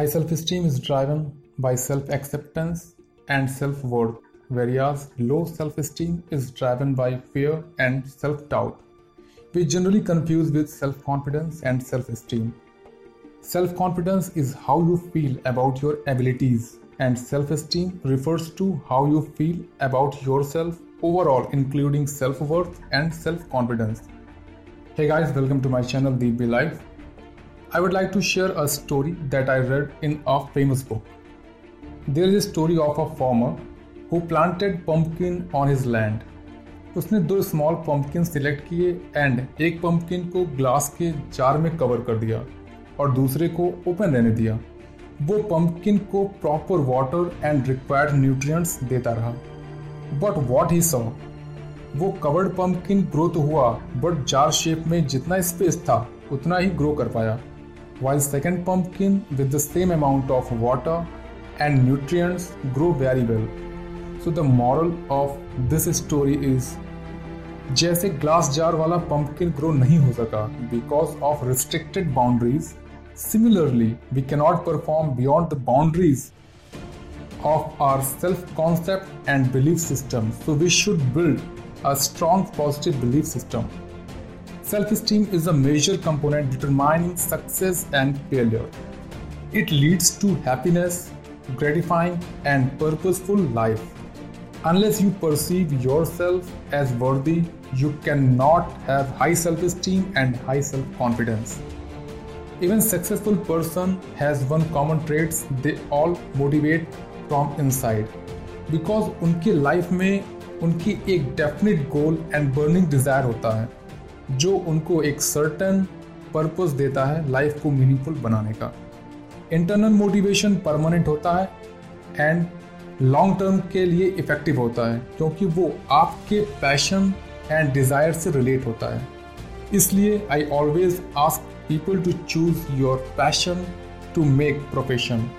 High self esteem is driven by self acceptance and self worth, whereas low self esteem is driven by fear and self doubt. We generally confuse with self confidence and self esteem. Self confidence is how you feel about your abilities, and self esteem refers to how you feel about yourself overall, including self worth and self confidence. Hey guys, welcome to my channel Be Life. I would like to share a story that I read in a famous book. There is a story of a farmer who planted pumpkin on his land. उसने दो small pumpkin select किए and एक pumpkin को glass के jar में cover कर दिया और दूसरे को ओपन रहने दिया वो पम्पकिन को proper water and required nutrients देता रहा बट वॉट ही सॉ वो कवर्ड पम्पकिन ग्रो तो हुआ बट जार शेप में जितना स्पेस था, उतना ही ग्रो कर पाया while second pumpkin with the same amount of water and nutrients grow very well. So the moral of this story is जैसे ग्लास जार वाला पंपकिन ग्रो नहीं हो सका because of restricted boundaries similarly we cannot perform beyond the boundaries of our self concept and belief system. So, we should build a strong positive belief system. Self esteem is a major component determining success and failure. It leads to happiness, gratifying, and purposeful life. Unless you perceive yourself as worthy, you cannot have high self esteem and high self confidence. Even successful person has one common traits they all motivate from inside because उनकी life में उनकी एक definite goal and burning desire होता है जो उनको एक certain purpose देता है लाइफ को मीनिंगफुल बनाने का। इंटरनल मोटिवेशन परमानेंट होता है एंड लॉन्ग टर्म के लिए इफ़ेक्टिव होता है, क्योंकि वो आपके पैशन एंड डिज़ायर से रिलेट होता है। इसलिए I always ask people to choose your passion to make profession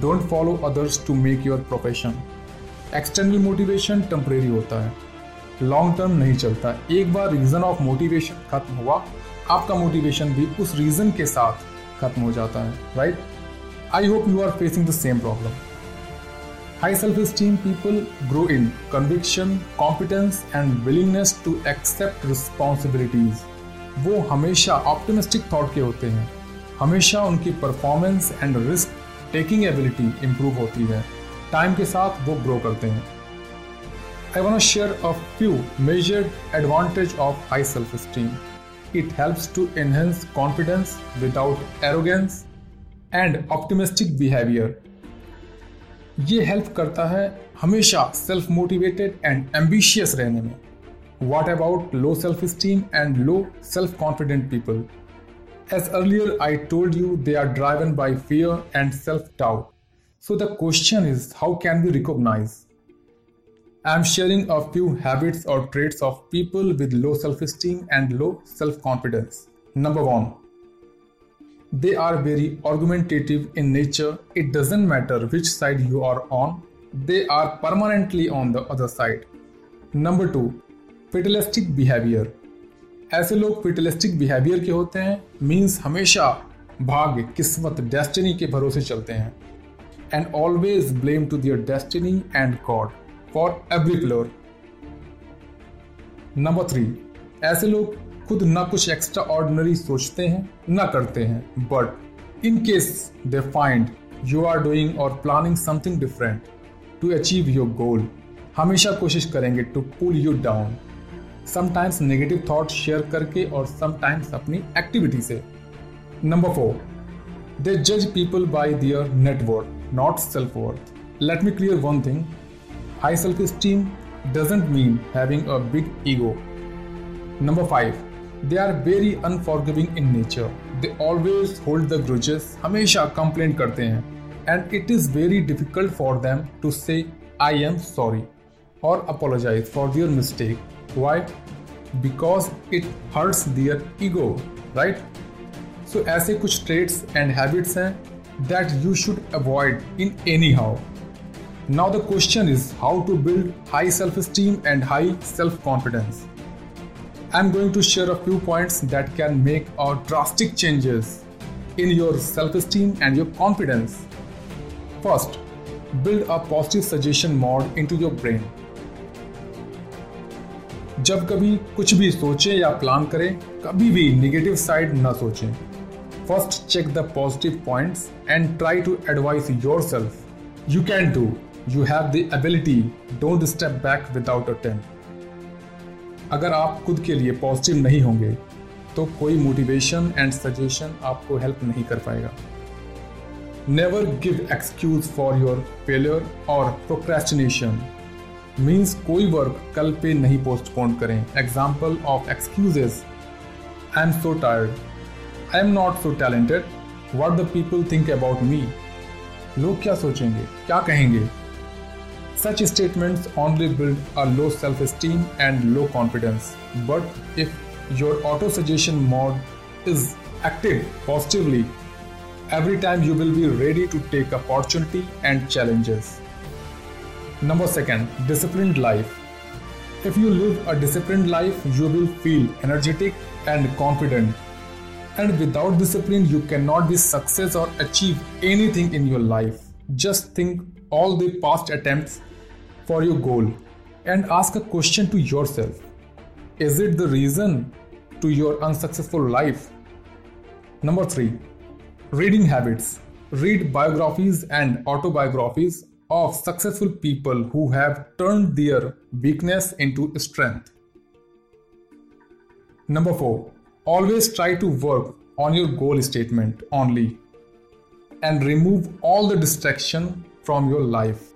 don't follow others to make your profession external motivation temporary होता है। लॉन्ग टर्म नहीं चलता। एक बार रीजन ऑफ़ मोटिवेशन खत्म हुआ, आपका मोटिवेशन भी उस रीजन के साथ खत्म हो जाता है right I hope you are facing the same problem high self esteem people grow in conviction competence and willingness to accept responsibilities वो हमेशा ऑप्टिमिस्टिक थॉट के होते हैं। हमेशा उनकी performance and risk taking ability improve होती है। टाइम के साथ वो ग्रो करते हैं। I want to share a few measured advantage of high self-esteem. It helps to enhance confidence without arrogance and optimistic behavior. ये हेल्प करता है हमेशा सेल्फ मोटिवेटेड एंड एम्बिशियस रहने में What about low self esteem and low self confident people? As earlier I told you, they are driven by fear and self doubt. So the question is how can we recognize I'm sharing a few habits or traits of people with low self esteem and low self confidence. Number one, they are very argumentative in nature. It doesn't matter which side you are on, they are permanently on the other side. Number two, fatalistic behavior. ऐसे लोग फिटलिस्टिक behaviour के होते हैं means हमेशा भाग्य किस्मत destiny के भरोसे चलते हैं and always blame to their destiny and God for every floor number three ऐसे लोग खुद ना कुछ एक्स्ट्रा ऑर्डिनरी सोचते हैं, ना करते हैं but in case they find you are doing और planning something different to achieve your goal हमेशा कोशिश करेंगे to pull you down sometimes negative thought share करके और समटाइम्स अपनी एक्टिविटी से. नंबर फोर दे जज people by their network not self worth let me clear one thing High self esteem doesn't mean having a big ego. Number 5. They are very unforgiving in nature. They always hold the grudges, हमेशा complain करते हैं and it is very difficult for them to say I am sorry or apologize for their mistake. Why? Because it hurts their ego, right? So ऐसे कुछ traits and habits हैं that you should avoid in anyhow. Now the question is how to build high self-esteem and high self-confidence. I'm going to share a few points that can make a drastic changes in your self-esteem and your confidence. First, build a positive suggestion mod into your brain. जब कभी कुछ भी सोचें या plan करें कभी भी negative side ना सोचें first check the positive points and try to advice yourself you can do you have the ability don't step back without a अगर आप खुद के लिए पॉजिटिव नहीं होंगे तो कोई मोटिवेशन एंड सजेशन आपको हेल्प नहीं कर पाएगा। Never give excuse for your failure और प्रोक्रेस्टिनेशन मीन्स कोई वर्क कल पे नहीं पोस्टपोन करें। Example of excuses I am so tired I am not so talented what the people think about me लोग क्या सोचेंगे? क्या कहेंगे? Such statements only build a low self esteem and low confidence. But if your auto suggestion mode is active positively, every time you will be ready to take opportunity and challenges. Number second, disciplined life. If you live a disciplined life, you will feel energetic and confident. And without discipline, you cannot be success or achieve anything in your life. Just think all the past attempts for your goal and ask a question to yourself. Is it the reason to your unsuccessful life? Number 3. Reading habits. Read biographies and autobiographies of successful people who have turned their weakness into strength. Number 4. Always try to work on your goal statement only and remove all the distraction from your life.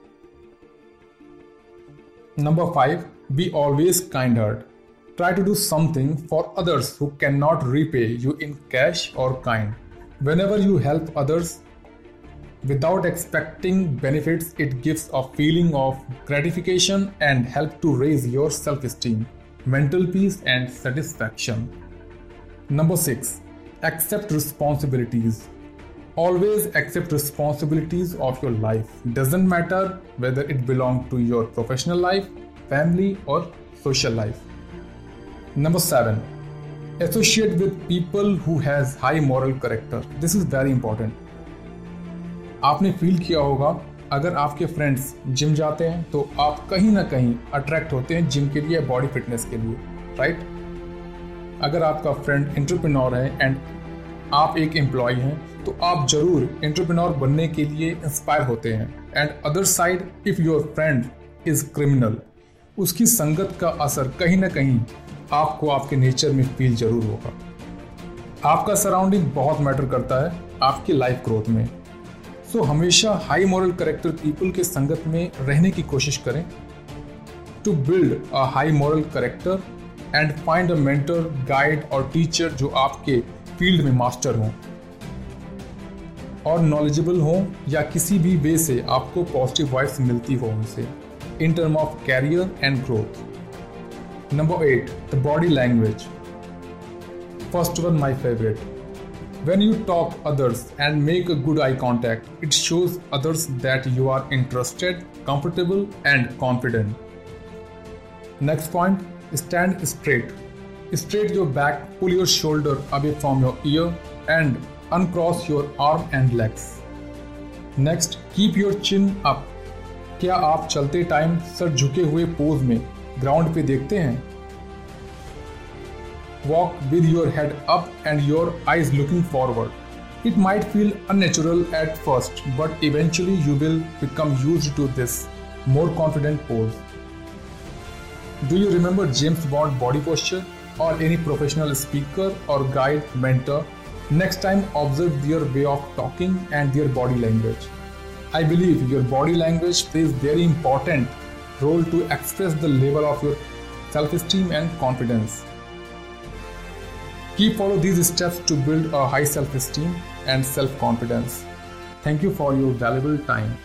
Number 5. Be always kind hearted. Try to do something for others who cannot repay you in cash or kind. Whenever you help others, Without expecting benefits, it gives a feeling of gratification and help to raise your self-esteem, mental peace and satisfaction. Number 6. Accept responsibilities. Always accept responsibilities of your life doesn't matter whether it belong to your professional life family और social life number seven associate with people who has high moral character this is very important आपने feel किया होगा, अगर आपके friends gym जाते हैं तो आप कहीं ना कहीं अट्रैक्ट होते हैं जिम के लिए बॉडी फिटनेस के लिए राइट अगर आपका फ्रेंड इंटरप्रिनोर है एंड आप एक एम्प्लॉय हैं तो आप ज़रूर इंटरप्रेन्योर बनने के लिए इंस्पायर होते हैं। And other side if your friend is criminal उसकी संगत का असर कहीं ना कहीं आपको आपके नेचर में फील ज़रूर होगा। आपका सराउंडिंग बहुत मैटर करता है आपकी लाइफ ग्रोथ में। तो हमेशा हाई मॉरल करेक्टर पीपल के संगत में रहने की कोशिश करें। To build a high moral character and find a mentor guide और टीचर जो आपके फ़ील्ड में मास्टर हों। और नॉलेजेबल हों या किसी भी वे से आपको पॉजिटिव वाइब्स मिलती हो उनसे। In term of career and growth number eight the body language first one my favourite when you talk others and make a good eye contact it shows others that you are interested comfortable and confident next point stand straight straight your back pull your shoulder away from your ear and uncross your arm and legs. Next, keep your chin up. क्या आप चलते time sir झुके हुए pose में ground पे देखते हैं Walk with your head up and your eyes looking forward. It might feel unnatural at first, but eventually you will become used to this more confident pose. Do you remember James Bond body posture or any professional speaker or guide mentor? Next time, observe their way of talking and their body language. I believe your body language plays very important role to express the level of your self-esteem and confidence. Keep follow these steps to build a high self-esteem and self-confidence. Thank you for your valuable time.